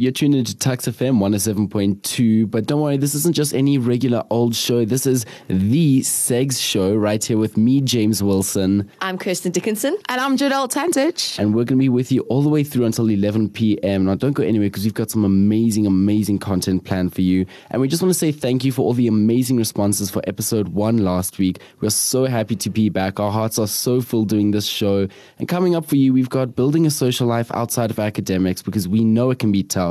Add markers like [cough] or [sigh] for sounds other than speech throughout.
You're tuned into Tuks FM 107.2, but don't worry, this isn't just any regular old show. This is the Segs show right here with me, James Wilson. I'm Kirsten Dickinson. And I'm Jodell Tantij. And we're going to be with you all the way through until 11 p.m. Now, don't go anywhere because we've got some amazing, amazing content planned for you. And we just want to say thank you for all the amazing responses for episode one last week. We're so happy to be back. Our hearts are so full doing this show. And coming up for you, we've got building a social life outside of academics because we know it can be tough.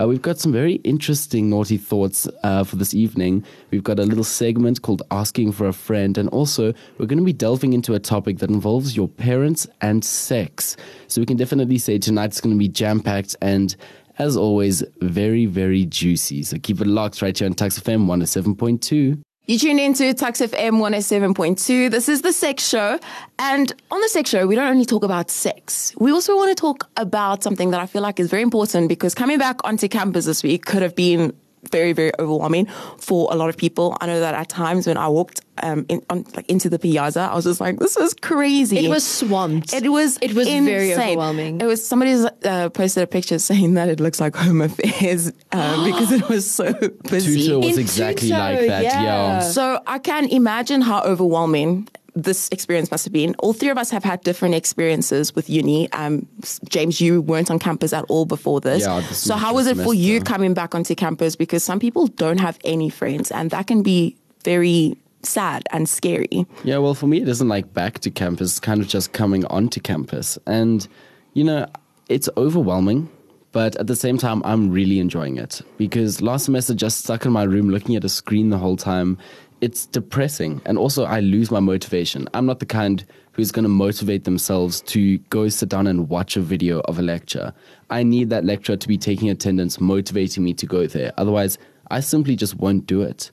Uh, we've got some very interesting naughty thoughts uh, for this evening. We've got a little segment called Asking for a Friend, and also we're going to be delving into a topic that involves your parents and sex. So we can definitely say tonight's going to be jam packed and as always, very, very juicy. So keep it locked right here on Tuks FM 107.2. You tuned into Tuks FM 107.2. This is the sex show. And on the sex show, we don't only talk about sex. We also want to talk about something that I feel like is very important because coming back onto campus this week could have been very, very overwhelming for a lot of people. I know that at times when I walked um, in, on, like into the piazza, I was just like, "This is crazy." It was swamped. It was. It was insane. very overwhelming. It was somebody uh, posted a picture saying that it looks like Home Affairs um, [gasps] because it was so busy. Tutor was In exactly Tutor, like that. yeah. yeah. So I can imagine how overwhelming this experience must have been. All three of us have had different experiences with uni. Um, James, you weren't on campus at all before this. Yeah, this so how was it for you coming back onto campus? Because some people don't have any friends, and that can be very sad and scary. Yeah, well, for me, it isn't like back to campus, it's kind of just coming onto campus. And, you know, it's overwhelming, but at the same time, I'm really enjoying it because last semester, just stuck in my room looking at a screen the whole time, it's depressing. And also, I lose my motivation. I'm not the kind who's going to motivate themselves to go sit down and watch a video of a lecture. I need that lecturer to be taking attendance, motivating me to go there. Otherwise, I simply just won't do it.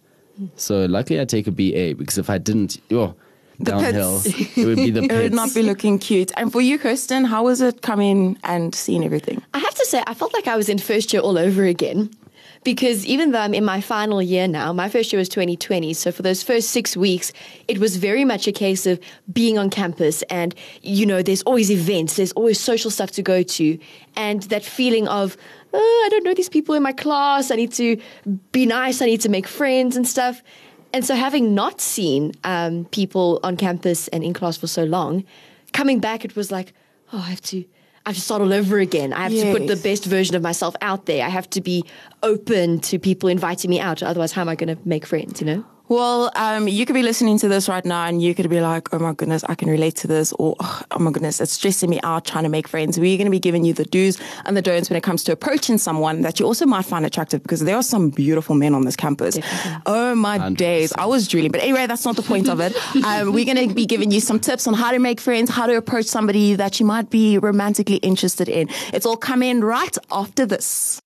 So luckily I take a BA because if I didn't, oh, The downhill, pits. it would be the best. [laughs] It would not be looking cute. And for you, Kirsten, how was it coming and seeing everything? I have to say, I felt like I was in first year all over again. Because even though I'm in my final year now, my first year was 2020. So for those first six weeks, it was very much a case of being on campus. And, you know, there's always events, there's always social stuff to go to. And that feeling of, oh, I don't know these people in my class. I need to be nice. I need to make friends and stuff. And so having not seen um, people on campus and in class for so long, coming back, it was like, oh, I have to. I have to start all over again. I have to put the best version of myself out there. I have to be open to people inviting me out. Otherwise, how am I going to make friends? You know. Well, um, you could be listening to this right now and you could be like, oh my goodness, I can relate to this, or oh my goodness, it's stressing me out trying to make friends. We're going to be giving you the do's and the don'ts when it comes to approaching someone that you also might find attractive because there are some beautiful men on this campus. Oh my days. I was drooling. But anyway, that's not the point of it. [laughs] Um, we're going to be giving you some tips on how to make friends, how to approach somebody that you might be romantically interested in. It's all coming right after this.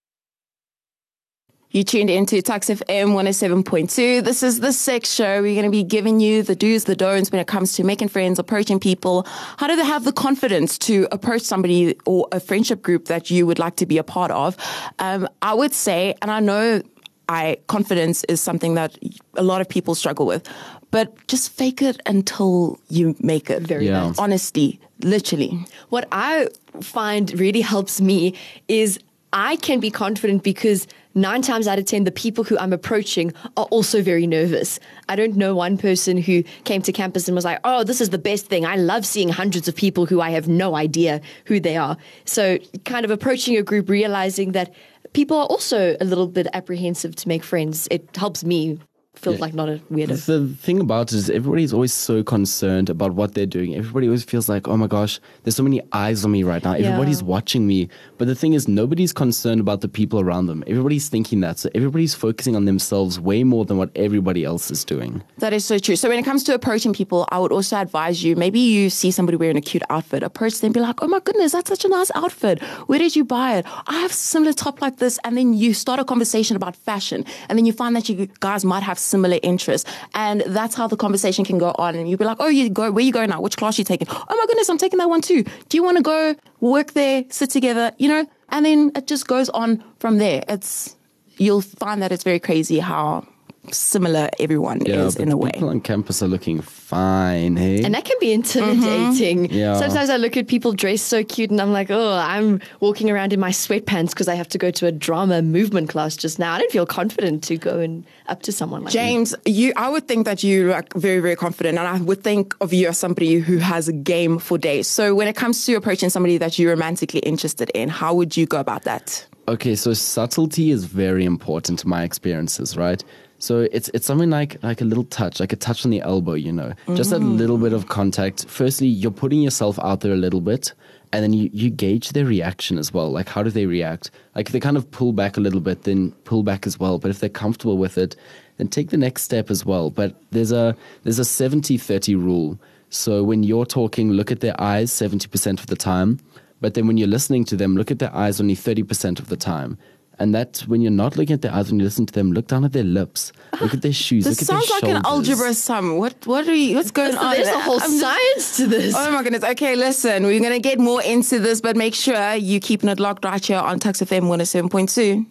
You tuned into Tuks FM 107.2. This is the sex show. We're going to be giving you the do's, the don'ts when it comes to making friends, approaching people. How do they have the confidence to approach somebody or a friendship group that you would like to be a part of? Um, I would say, and I know I confidence is something that a lot of people struggle with, but just fake it until you make it. Very Yeah. nice. Honesty, literally. What I find really helps me is I can be confident because nine times out of ten, the people who I'm approaching are also very nervous. I don't know one person who came to campus and was like, oh, this is the best thing. I love seeing hundreds of people who I have no idea who they are. So, kind of approaching a group, realizing that people are also a little bit apprehensive to make friends, it helps me feel like not a weirdo. The thing about it is everybody's always so concerned about what they're doing. Everybody always feels like, oh my gosh, there's so many eyes on me right now. Everybody's Yeah. watching me. But the thing is, nobody's concerned about the people around them. Everybody's thinking that. So everybody's focusing on themselves way more than what everybody else is doing. That is so true. So when it comes to approaching people, I would also advise you, maybe you see somebody wearing a cute outfit, approach them, be like, oh my goodness, that's such a nice outfit. Where did you buy it? I have a similar top like this. And then you start a conversation about fashion. And then you find that you guys might have similar interests. And that's how the conversation can go on. And you'll be like, oh, you go, where you going now? Which class you taking? Oh my goodness, I'm taking that one too. Do you want to go work there, sit together, you know? And then it just goes on from there. It's, you'll find that it's very crazy how similar everyone Yeah, is in a way. People on campus are looking fine, hey? And that can be intimidating. Mm-hmm. Yeah. Sometimes I look at people dressed so cute and I'm like, oh, I'm walking around in my sweatpants because I have to go to a drama movement class just now. I don't feel confident to go and up to someone like James, you, I would think that you're like very, very confident, and I would think of you as somebody who has a game for days. So, when it comes to approaching somebody that you're romantically interested in, how would you go about that? Okay, so subtlety is very important to my experiences, right? So it's it's something like like a little touch, like a touch on the elbow, you know, just a mm-hmm. little bit of contact. Firstly, you're putting yourself out there a little bit, and then you, you gauge their reaction as well. Like how do they react? Like if they kind of pull back a little bit, then pull back as well. But if they're comfortable with it, then take the next step as well. But there's a there's a 70-30 rule. So when you're talking, look at their eyes 70% of the time. But then when you're listening to them, look at their eyes only 30% of the time. And that when you're not looking at their eyes, when you listen to them, look down at their lips, look at their shoes, This look sounds at their like an algebra sum. What what are you? What's going on? There's a whole I'm just- science to this. Oh my goodness. Okay, listen, we're going to get more into this, but make sure you keeping it locked right here on Tuks FM 107.2.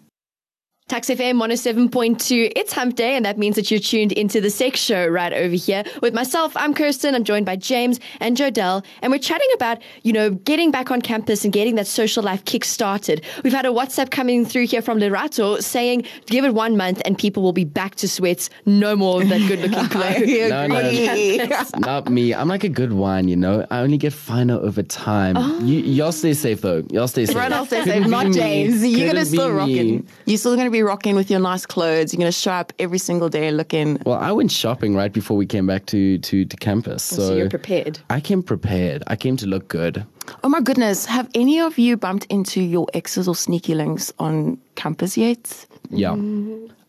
Tuks FM 107.2. It's hump day, and that means that you're tuned into the sex show right over here. With myself, I'm Kirsten. I'm joined by James and Jodell, and we're chatting about, you know, getting back on campus and getting that social life kick started. We've had a WhatsApp coming through here from Lerato saying, give it one month and people will be back to sweats. No more of that good looking glow. [laughs] No, no, not me. I'm like a good wine, you know. I only get finer over time. Oh. You, y'all stay safe though. Y'all stay safe. Right off the Couldn't not. James. You're gonna still be rocking. You're still gonna be rocking with your nice clothes. You're gonna show up every single day looking. Well, I went shopping right before we came back to to, to campus. So, So you're prepared. I came prepared. I came to look good. Oh my goodness! Have any of you bumped into your exes or sneaky links on campus yet? Yeah.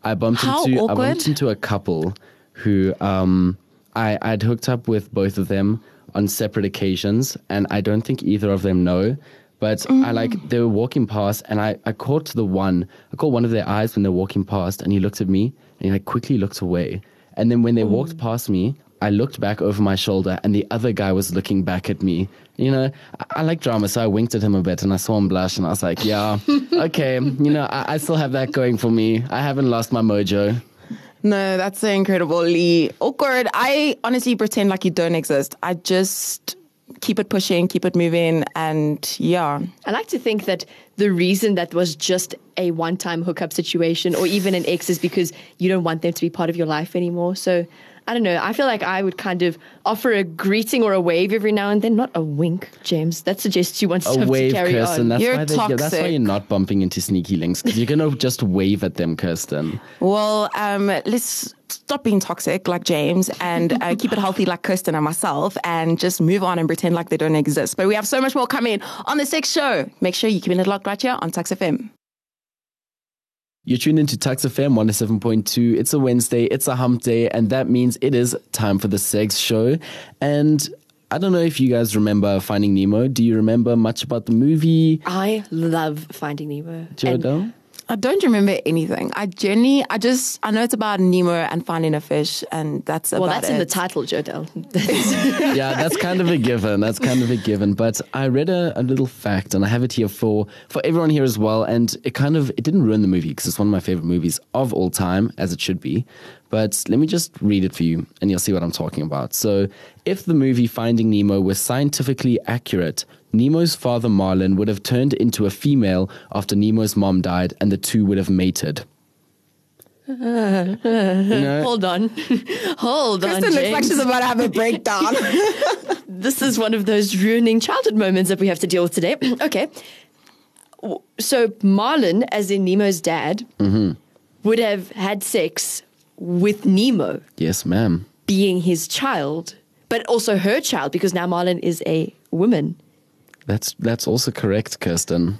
I bumped How into I bumped into a couple who um I I'd hooked up with both of them on separate occasions and I don't think either of them know. But I mm. like they were walking past and I, I caught the one I caught one of their eyes when they're walking past and he looked at me and he like quickly looked away. And then when they mm. walked past me, I looked back over my shoulder and the other guy was looking back at me. You know, I, I like drama, so I winked at him a bit and I saw him blush and I was like, yeah, [laughs] okay, you know, I, I still have that going for me. I haven't lost my mojo. No, that's so incredibly awkward. I honestly pretend like you don't exist. I just keep it pushing, keep it moving, and yeah. I like to think that the reason that was just a one time hookup situation or even an ex is because you don't want them to be part of your life anymore. So I don't know. I feel like I would kind of offer a greeting or a wave every now and then, not a wink, James. That suggests you want A stuff wave, to carry Kirsten. on. That's You're why, they, yeah, that's why toxic. you're not bumping into sneaky links because you're gonna just wave at them, Kirsten. Well, um, let's stop being toxic like James and uh, keep it healthy like Kirsten and myself and just move on and pretend like they don't exist. But we have so much more coming on the sex show. Make sure you keep it locked right here on Tuks FM. You're tuned into Tuks FM 107.2. It's a Wednesday, it's a hump day, and that means it is time for the sex show. And I don't know if you guys remember Finding Nemo. Do you remember much about the movie? I love Finding Nemo. And Jodell? I don't remember anything. I generally, I just, I know it's about Nemo and finding a fish, and that's well, about Well, that's it. in the title, Jodell. [laughs] yeah, that's kind of a given. That's kind of a given. But I read a, a little fact, and I have it here for for everyone here as well. And it kind of it didn't ruin the movie because it's one of my favorite movies of all time, as it should be. But let me just read it for you, and you'll see what I'm talking about. So, if the movie Finding Nemo was scientifically accurate, Nemo's father Marlin would have turned into a female after Nemo's mom died, and the two would have mated. [laughs] You know, Hold on. [laughs] Hold on, Kirsten looks like she's about to have a breakdown. [laughs] this is one of those ruining childhood moments that we have to deal with today. [clears throat] okay. So Marlin, as in Nemo's dad, mm-hmm. would have had sex with Nemo yes, ma'am. being his child, but also her child because now Marlin is a woman. That's that's also correct, Kirsten.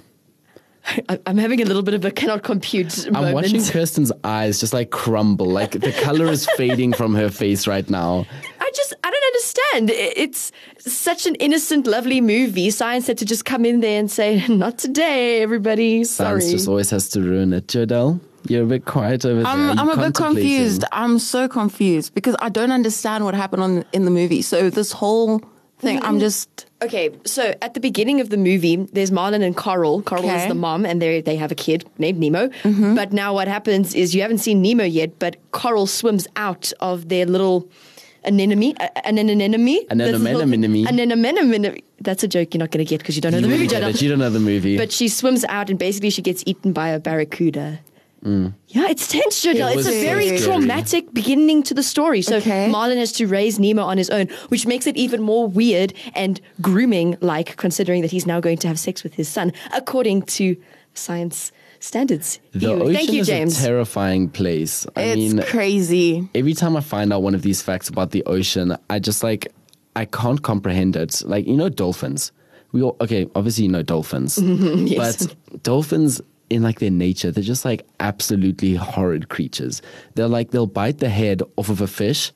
[laughs] I- I'm having a little bit of a cannot compute I'm moment. watching Kirsten's eyes just like crumble. Like the color is [laughs] fading from her face right now. I just, I don't understand. It's such an innocent, lovely movie. Science had to just come in there and say, [laughs] not today, everybody. Sorry. Science just always has to ruin it. Jodell, you're a bit quiet over there. I'm, Are I'm a bit confused. I'm so confused because I don't understand what happened on in the movie. So this whole thing. I'm just Okay, so at the beginning of the movie, there's Marlin and Coral. Coral is Okay. Mm-hmm. the mom, and they they have a kid named Nemo. But now what happens is you haven't seen Nemo yet, but Coral swims out of their little anemone, an anemone, An anemone. an anemone. That's a joke you're not going to get because you don't know the You movie, wouldn't get Jonah. it. You don't know the movie. But she swims out, and basically she gets eaten by a barracuda. Yeah, it's tense, Jodell. It It's a very scary. traumatic beginning to the story. So Okay. Marlin has to raise Nemo on his own, which makes it even more weird and grooming like, considering that he's now going to have sex with his son, according to science standards. the Ew. ocean Thank you, is James. a terrifying place. I it's mean, crazy. every time I find out one of these facts about the ocean, I just like I can't comprehend it. Like you know, dolphins. We all okay. Obviously, you know dolphins, [laughs] Yes. but dolphins in like their nature, they're just like absolutely horrid creatures. They're like they'll bite the head off of a fish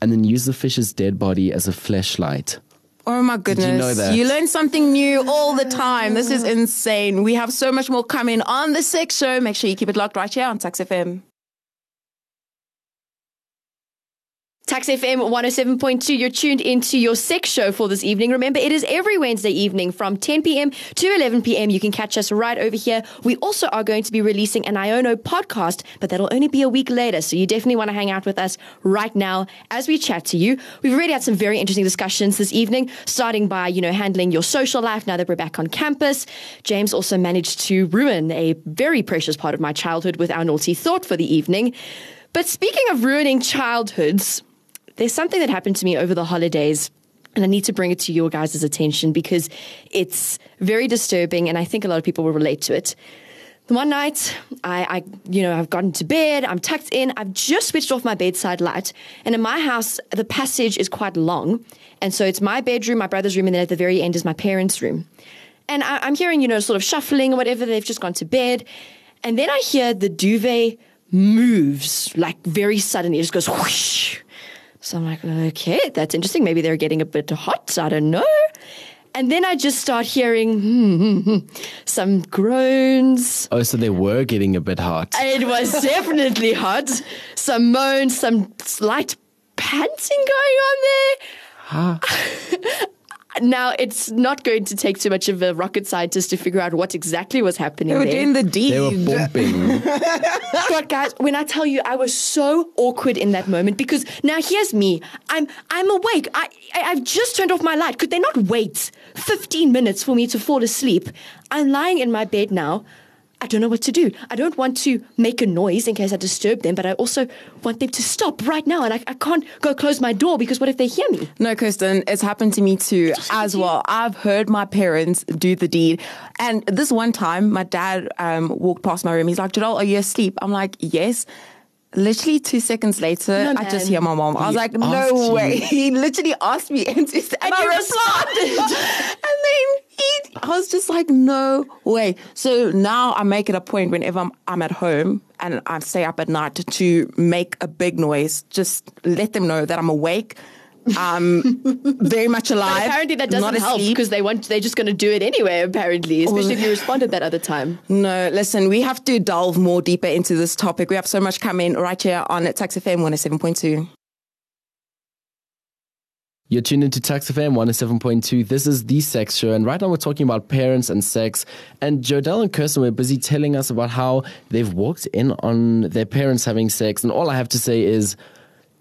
and then use the fish's dead body as a flashlight. Oh my goodness. you know that? learn something new all the time. This is insane. We have so much more coming on the Sex Show. Make sure you keep it locked right here on Tuks FM. Tuks FM 107.2, you're tuned into your sex show for this evening. Remember, it is every Wednesday evening from 10 p.m. to 11 p.m. You can catch us right over here. We also are going to be releasing an Iono podcast, but that'll only be a week later. So you definitely want to hang out with us right now as we chat to you. We've already had some very interesting discussions this evening, starting by, you know, handling your social life now that we're back on campus. James also managed to ruin a very precious part of my childhood with our naughty thought for the evening. But speaking of ruining childhoods, there's something that happened to me over the holidays. And I need to bring it to your guys' attention because it's very disturbing, and I think a lot of people will relate to it. One night, I, I, you know, I've gotten to bed, I'm tucked in, I've just switched off my bedside light, and in my house, the passage is quite long, and so it's my bedroom, my brother's room, and then at the very end is my parents' room. And I, I'm hearing, you know, sort of shuffling or whatever, they've just gone to bed, and then I hear the duvet moves like very suddenly, it just goes whoosh. So I'm like, okay, that's interesting. Maybe they're getting a bit hot. I don't know. And then I just start hearing hmm, hmm, hmm, some groans. Oh, so they were getting a bit hot. It was [laughs] definitely hot. Some moans, some slight panting going on there. [laughs] Now, it's not going to take too much of a rocket scientist to figure out what exactly was happening They were there. doing the deed. They were bumping. [laughs] But guys, when I tell you, I was so awkward in that moment because now here's me. I'm I'm awake. I, I I've just turned off my light. Could they not wait 15 minutes for me to fall asleep? I'm lying in my bed now. I don't know what to do. I don't want to make a noise in case I disturb them, but I also want them to stop right now. And I, I can't go close my door because what if they hear me? No, Kirsten, it's happened to me too as well. I've heard my parents do the deed. And this one time, my dad um, walked past my room. He's like, Jodell, are you asleep? I'm like, yes. Literally two seconds later, No, I just hear my mom. I was He like, asked no you. way. [laughs] He literally asked me and, and, And I you responded. [laughs] and then he, I was just like, no way. So now I make it a point whenever I'm, I'm at home and I stay up at night to make a big noise, just let them know that I'm awake. I'm very much alive. But apparently that doesn't not help because they want they're just going to do it anyway. Apparently, oh, especially if you responded that other time. No, listen, we have to delve more deeper into this topic. We have so much coming right here on Tuks FM 107.2. You're tuned into Tuks FM 107.2. This is The Sex Show. And right now we're talking about parents and sex. And Jodell and Kirsten were busy telling us about how they've walked in on their parents having sex. And all I have to say is,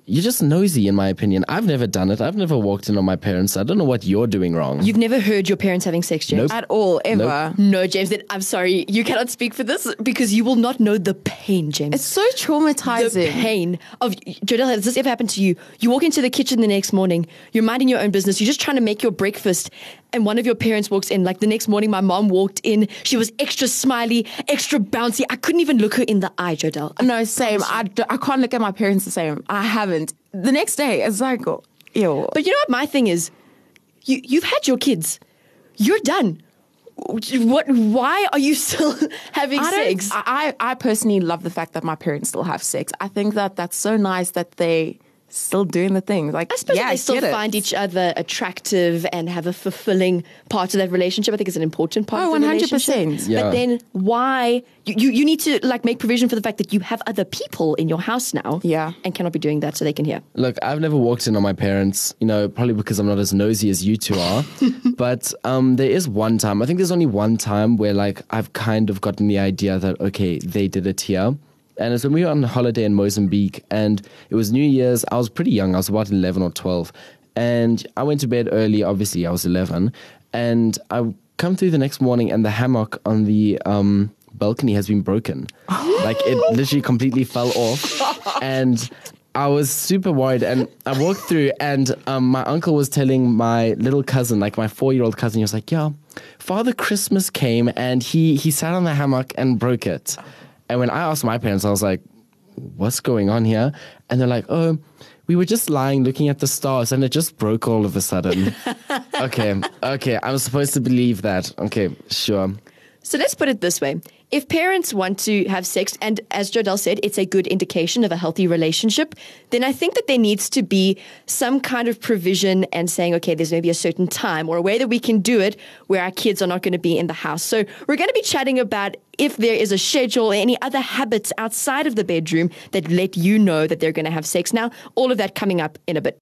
you're just nosy, in my opinion. I've never done it. I've never walked in on my parents. I don't know what you're doing wrong. You've never heard your parents having sex, James? Nope. At all, ever. No, James, then I'm sorry. You cannot speak for this because you will not know the pain, James. It's so traumatizing. the pain of Jodell, has this ever happened to you? You walk into the kitchen the next morning, you're minding your own business, you're just trying to make your breakfast, and one of your parents walks in. Like the next morning, my mom walked in. She was extra smiley, extra bouncy. I couldn't even look her in the eye, Jodell. No, same. I, d- I can't look at my parents the same. I haven't. The next day, it's like, ew. But you know what my thing is? You you've had your kids. You're done. What? Why are you [laughs] still having I, sex? I, I I personally love the fact that my parents still have sex. I think that that's so nice that they still doing the things. Like, I suppose yeah, if they still get it. find each other attractive and have a fulfilling part of that relationship. I think is an important part Oh, of the 100%. relationship. Yeah. But then why you, you you need to like make provision for the fact that you have other people in your house now. Yeah. And cannot be doing that so they can hear. Look, I've never walked in on my parents, you know, probably because I'm not as nosy as you two are. [laughs] but um, there is one time, I think there's only one time where like I've kind of gotten the idea that, okay, they did it here. And it's when we were on holiday in Mozambique and it was New Year's. I was pretty young, I was about 11 or 12. And I went to bed early, obviously, I was 11. And I come through the next morning and the hammock on the um, balcony has been broken. [gasps] like it literally completely fell off. And I was super worried, and I walked through, and um, my uncle was telling my little cousin, like my four-year-old cousin, he was like, "Yeah, Father Christmas came, and he he sat on the hammock and broke it." And when I asked my parents, I was like, "What's going on here?" And they're like, "Oh." We were just lying looking at the stars and it just broke all of a sudden. [laughs] okay, okay, I'm supposed to believe that. Okay, sure. So let's put it this way. If parents want to have sex, and as Jodell said, it's a good indication of a healthy relationship, then I think that there needs to be some kind of provision and saying, okay, there's maybe a certain time or a way that we can do it where our kids are not going to be in the house. So we're going to be chatting about if there is a schedule or any other habits outside of the bedroom that let you know that they're going to have sex. Now, all of that coming up in a bit.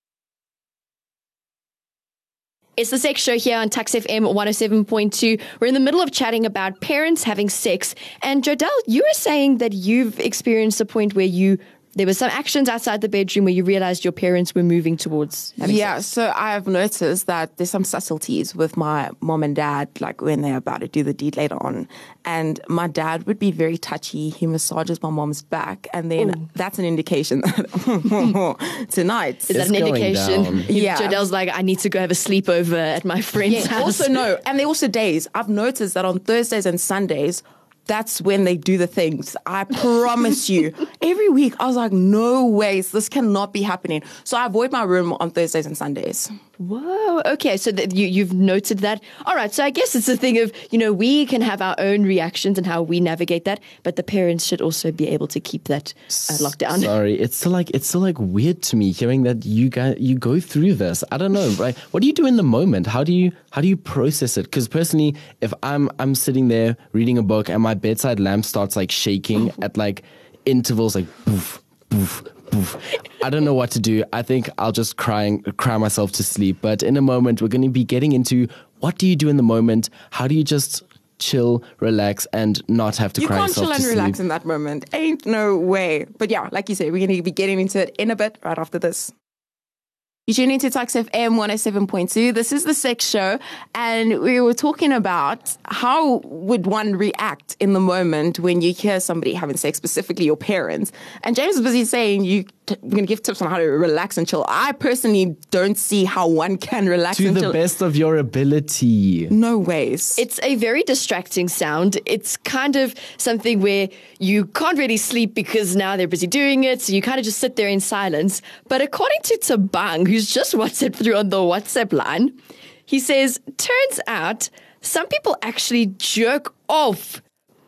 It's the Sex Show here on Tuks FM 107.2. We're in the middle of chatting about parents having sex. And Jodell, you were saying that you've experienced a point where you there were some actions outside the bedroom where you realized your parents were moving towards having Yeah, sex. so I've noticed that there's some subtleties with my mom and dad, like when they're about to do the deed later on. And my dad would be very touchy. He massages my mom's back, and then that's an indication [laughs] that [laughs] tonight. Is that an indication? down. You- Yeah. Jodell's like, I need to go have a sleepover at my friend's Yeah, house. also no, and they also days. I've noticed that on Thursdays and Sundays, that's when they do the things. I promise you. [laughs] Every week, I was like, no ways, this cannot be happening. So I avoid my room on Thursdays and Sundays. Whoa. Okay. So that you, you've noted that. All right. So I guess it's a thing of, you know, we can have our own reactions and how we navigate that, but the parents should also be able to keep that uh, locked down. Sorry, it's still like it's still like weird to me hearing that you guys you go through this. I don't know, [laughs] right? What do you do in the moment? How do you how do you process it? Because personally, if I'm I'm sitting there reading a book and my bedside lamp starts like shaking [laughs] at like intervals, like poof, poof. I don't know what to do. I think I'll just cry and cry myself to sleep. But in a moment, we're going to be getting into what do you do in the moment? How do you just chill, relax, and not have to You cry can't yourself chill and relax sleep? in that moment. Ain't no way. But yeah, like you said, we're going to be getting into it in a bit right after this. You tune into Tuks FM 107.2. This is the sex show, and we were talking about how would one react in the moment when you hear somebody having sex, specifically your parents. And James was busy saying you t- we're going to give tips on how to relax and chill. I personally don't see how one can relax To and the chill. best of your ability. No ways. It's a very distracting sound. It's kind of something where you can't really sleep because now they're busy doing it. So you kind of just sit there in silence. But according to Tabang, who's just WhatsApp through on the WhatsApp line, he says, turns out some people actually jerk off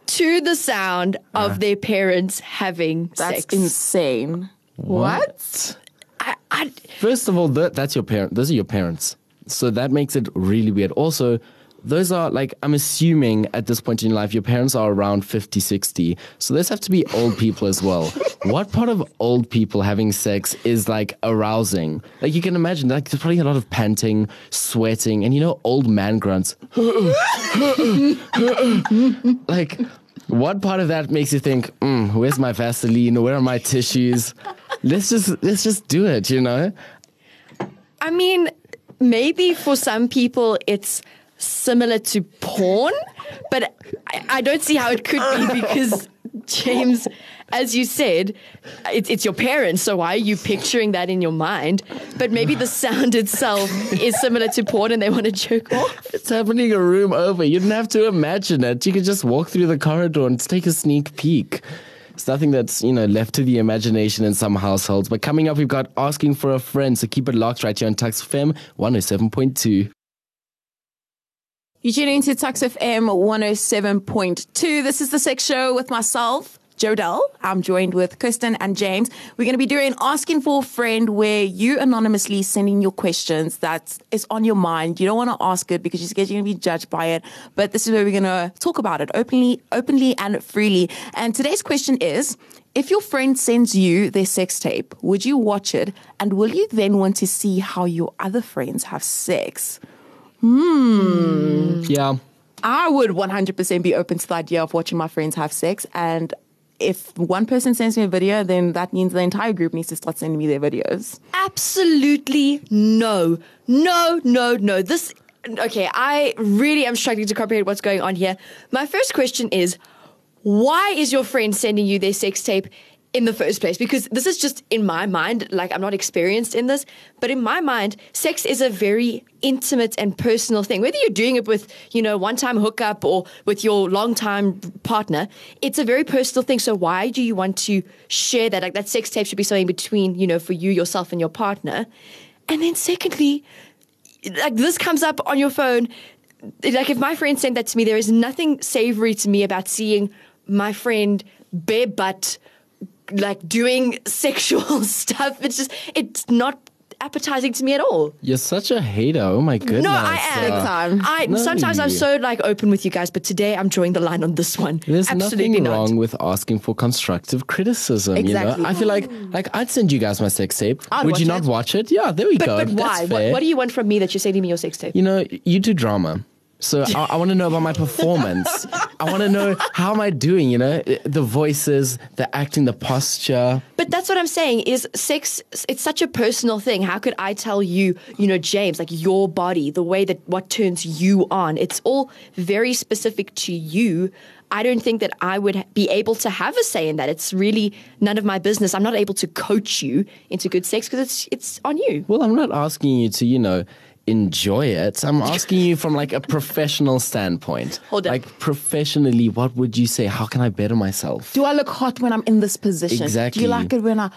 to the sound of their parents having That's sex. insane. What? I, I, First of all, that, that's your parent. Those are your parents. So that makes it really weird. Also, those are like, I'm assuming at this point in your life, your parents are around 50, 60. So those have to be old people as well. [laughs] what part of old people having sex is like arousing? Like you can imagine, like there's probably a lot of panting, sweating, and you know, old man grunts. [laughs] like, what part of that makes you think, mm, where's my Vaseline? Where are my tissues? Let's just let's just do it, you know? I mean, maybe for some people it's similar to porn, but I, I don't see how it could be because James, as you said, it's, it's your parents. So why are you picturing that in your mind? But maybe the sound itself is similar to porn, and they want to joke off. It's happening a room over. You don't have to imagine it. You can just walk through the corridor and take a sneak peek. It's nothing that's, you know, left to the imagination in some households. But coming up, we've got asking for a friend. So keep it locked right here on Tuks FM 107.2. You tune into Tuks FM 107.2. This is the sex show with myself, Jodell. I'm joined with Kirsten and James. We're going to be doing Asking for a Friend where you anonymously send in your questions that is on your mind. You don't want to ask it because you're scared you're going to be judged by it. But this is where we're going to talk about it openly, openly and freely. And today's question is, if your friend sends you their sex tape, would you watch it? And will you then want to see how your other friends have sex? Hmm. Hmm. Yeah. I would 100% be open to the idea of watching my friends have sex. And if one person sends me a video, then that means the entire group needs to start sending me their videos. Absolutely no. No, no, no. This, okay, I really am struggling to comprehend what's going on here. My first question is why is your friend sending you their sex tape in the first place? Because this is just in my mind, like I'm not experienced in this, but in my mind, sex is a very intimate and personal thing. Whether you're doing it with, you know, one time hookup or with your long time partner, it's a very personal thing. So why do you want to share that? Like that sex tape should be something between, you know, for you, yourself, and your partner. And then secondly, like this comes up on your phone. Like if my friend sent that to me, there is nothing savory to me about seeing my friend bare butt like doing sexual [laughs] stuff. It's just it's not appetizing to me at all. You're such a hater. Oh my goodness. No, I am. Big time. I No. sometimes I'm so like open with you guys, but today I'm drawing the line on this one. There's Absolutely nothing not. wrong with asking for constructive criticism. You Exactly. know, I feel like like I'd send you guys my sex tape. I'd Would you watch not it. watch it? Yeah, there we But go. but That's why? What, what do you want from me that you're sending me your sex tape? You know, you do drama. So I, I want to know about my performance. I want to know how am I doing, you know? Eh, the voices, the acting, the posture. But that's what I'm saying is sex it's such a personal thing. How could I tell you, you know, James, like your body, the way that what turns you on. It's all very specific to you. I don't think that I would be able to have a say in that. It's really none of my business. I'm not able to coach you into good sex because it's it's on you. Well, I'm not asking you to, you know, enjoy it. I'm asking you from like a professional standpoint. Hold on. Like professionally, what would you say? How can I better myself? Do I look hot when I'm in this position? Exactly. Do you like it when I.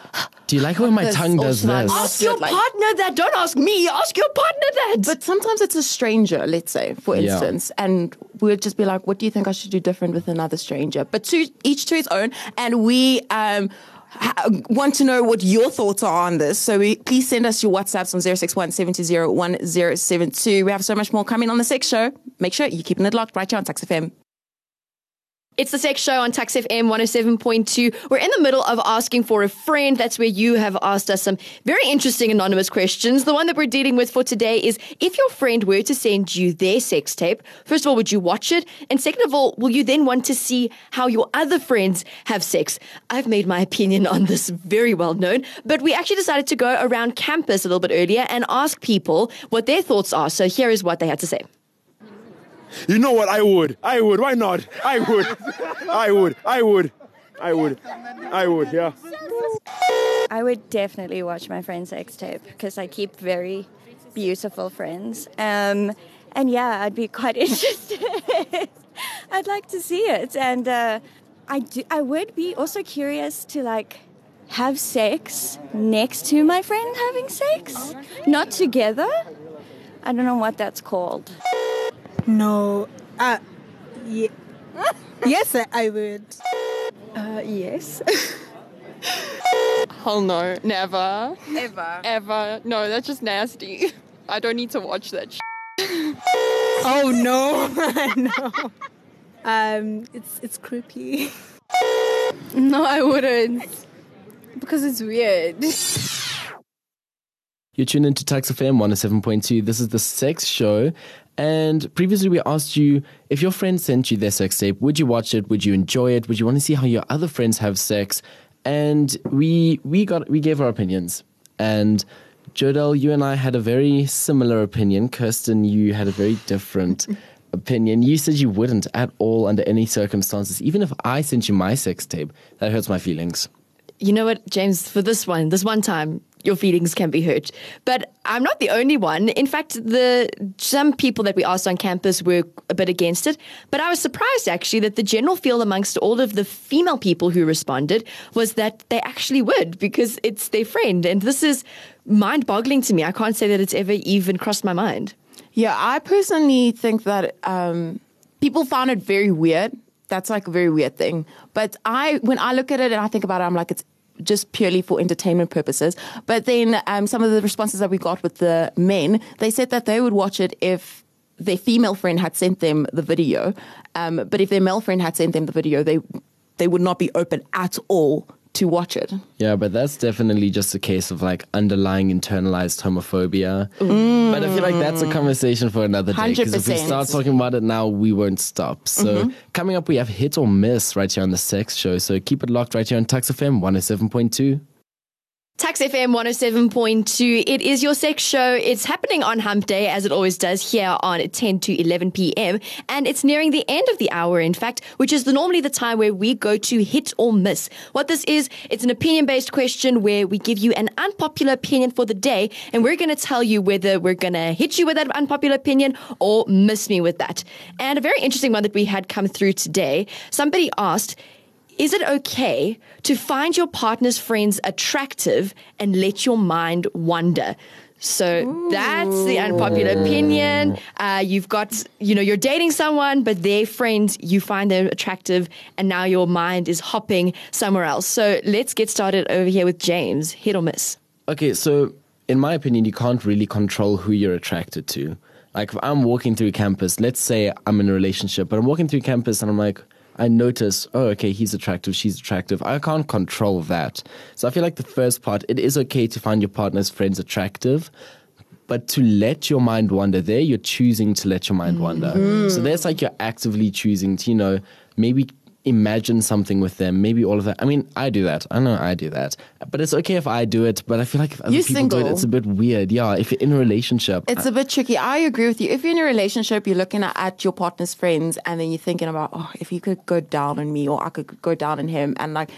Do you like it when my This, tongue does should this? Ask your like- partner that. Don't ask me. Ask your partner that. But sometimes it's a stranger, let's say, for Yeah. instance, and we'd just be like, "What do you think I should do different with another stranger?" But to each to his own, and we um, ha- want to know what your thoughts are on this. So we, please send us your WhatsApps on 061 720 1072. We have so much more coming on the Sex Show. Make sure you're keeping it locked right here on Tuks FM. It's the Sex Show on Tuks FM 107.2. We're in the middle of asking for a friend. That's where you have asked us some very interesting anonymous questions. The one that we're dealing with for today is if your friend were to send you their sex tape, first of all, would you watch it? And second of all, will you then want to see how your other friends have sex? I've made my opinion on this very well known, but we actually decided to go around campus a little bit earlier and ask people what their thoughts are. So here is what they had to say. You know what? I would. I would. Why not? I would. I would. I would. I would. I would. Yeah. I would definitely watch my friend's sex tape because I keep very beautiful friends. Um, and yeah, I'd be quite [laughs] interested. I'd like to see it, and uh, I do. I would be also curious to like have sex next to my friend having sex, not together. I don't know what that's called. No. Uh, ye- [laughs] yes, I- I would. Uh, yes. [laughs] Hell no, never, Ever. ever. No, that's just nasty. I don't need to watch that. Sh- [laughs] Oh no, no. Um, it's it's creepy. No, I wouldn't. Because it's weird. You're tuned into Tuks FM 107.2. This is the sex show. And previously we asked you if your friend sent you their sex tape, would you watch it? Would you enjoy it? Would you want to see how your other friends have sex? And we we got we gave our opinions. And Jodell, you and I had a very similar opinion. Kirsten, you had a very different [laughs] opinion. You said you wouldn't at all under any circumstances. Even if I sent you my sex tape, that hurts my feelings. you know what, James, for this one, this one time, your feelings can be hurt. But I'm not the only one. In fact, the some people that we asked on campus were a bit against it. But I was surprised actually that the general feel amongst all of the female people who responded was that they actually would because it's their friend. And this is mind boggling to me. I can't say that it's ever even crossed my mind. Yeah, I personally think that um, people found it very weird that's like a very weird thing. But I, when I look at it and I think about it, I'm like, it's just purely for entertainment purposes. But then um, some of the responses that we got with the men, they said that they would watch it if their female friend had sent them the video. Um, but if their male friend had sent them the video, they they would not be open at all to watch it. Yeah, but that's definitely just a case of like underlying internalized homophobia. Mm. But I feel like that's a conversation for another day. Because if we start talking about it now, we won't stop. So mm-hmm. coming up, we have hit or miss right here on the Sex Show. So keep it locked right here on Tuks FM 107.2. Tuks FM 107.2. It is your sex show. It's happening on Hump Day, as it always does here on 10 to 11 p.m. And it's nearing the end of the hour, in fact, which is the, normally the time where we go to hit or miss. What this is, it's an opinion based question where we give you an unpopular opinion for the day, and we're going to tell you whether we're going to hit you with that unpopular opinion or miss me with that. And a very interesting one that we had come through today somebody asked, is it okay to find your partner's friends attractive and let your mind wander? So that's the unpopular opinion. Uh, you've got, you know, you're dating someone, but their friends, you find them attractive, and now your mind is hopping somewhere else. So let's get started over here with James. Hit or miss? Okay, so in my opinion, you can't really control who you're attracted to. Like if I'm walking through campus, let's say I'm in a relationship, but I'm walking through campus and I'm like, I notice, oh, okay, he's attractive, she's attractive. I can't control that. So I feel like the first part, it is okay to find your partner's friends attractive, but to let your mind wander, there you're choosing to let your mind wander. Mm-hmm. So there's like you're actively choosing to, you know, maybe imagine something with them, maybe all of that. I mean, I do that. I know I do that. But it's okay if I do it, but I feel like if other You're people do it, single. it's a bit weird. Yeah, if you're in a relationship. It's a bit tricky. I agree with you. If you're in a relationship, you're looking at your partner's friends and then you're thinking about, oh, if you could go down on me or I could go down on him. And like,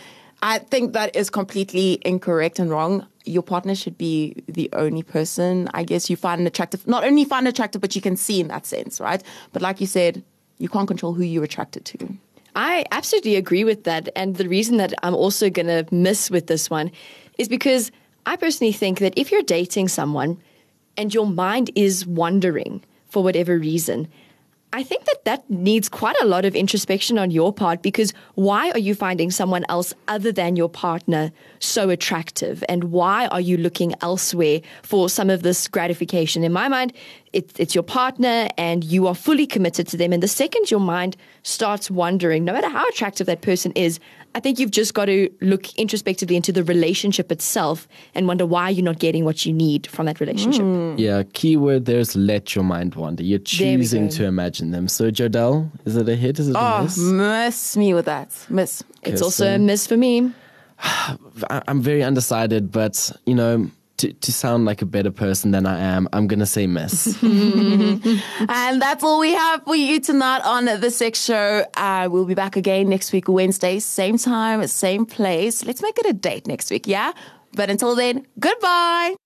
I think that is completely incorrect and wrong. Your partner should be the only person, I guess, you find attractive. Not only find attractive, but you can see in that sense, right? But like you said, you can't control who you're attracted to. I absolutely agree with that. And the reason that I'm also going to miss with this one is because I personally think that if you're dating someone and your mind is wandering for whatever reason, I think that that needs quite a lot of introspection on your part because why are you finding someone else other than your partner so attractive? And why are you looking elsewhere for some of this gratification? In my mind, it, it's your partner and you are fully committed to them. And the second your mind starts wondering, no matter how attractive that person is, I think you've just got to look introspectively into the relationship itself and wonder why you're not getting what you need from that relationship. Hmm. yeah, keyword there's let your mind wander. You're choosing to imagine them. So, Jodell, is it a hit? Is it a Oh, miss? miss me with that. Miss. It's also a miss for me. [sighs] I'm very undecided, but, you know, to, to sound like a better person than I am, I'm going to say miss. [laughs] And that's all we have for you tonight on the Sex Show. Uh, we'll be back again next week, Wednesday, same time, same place. Let's make it a date next week, yeah? But until then, goodbye.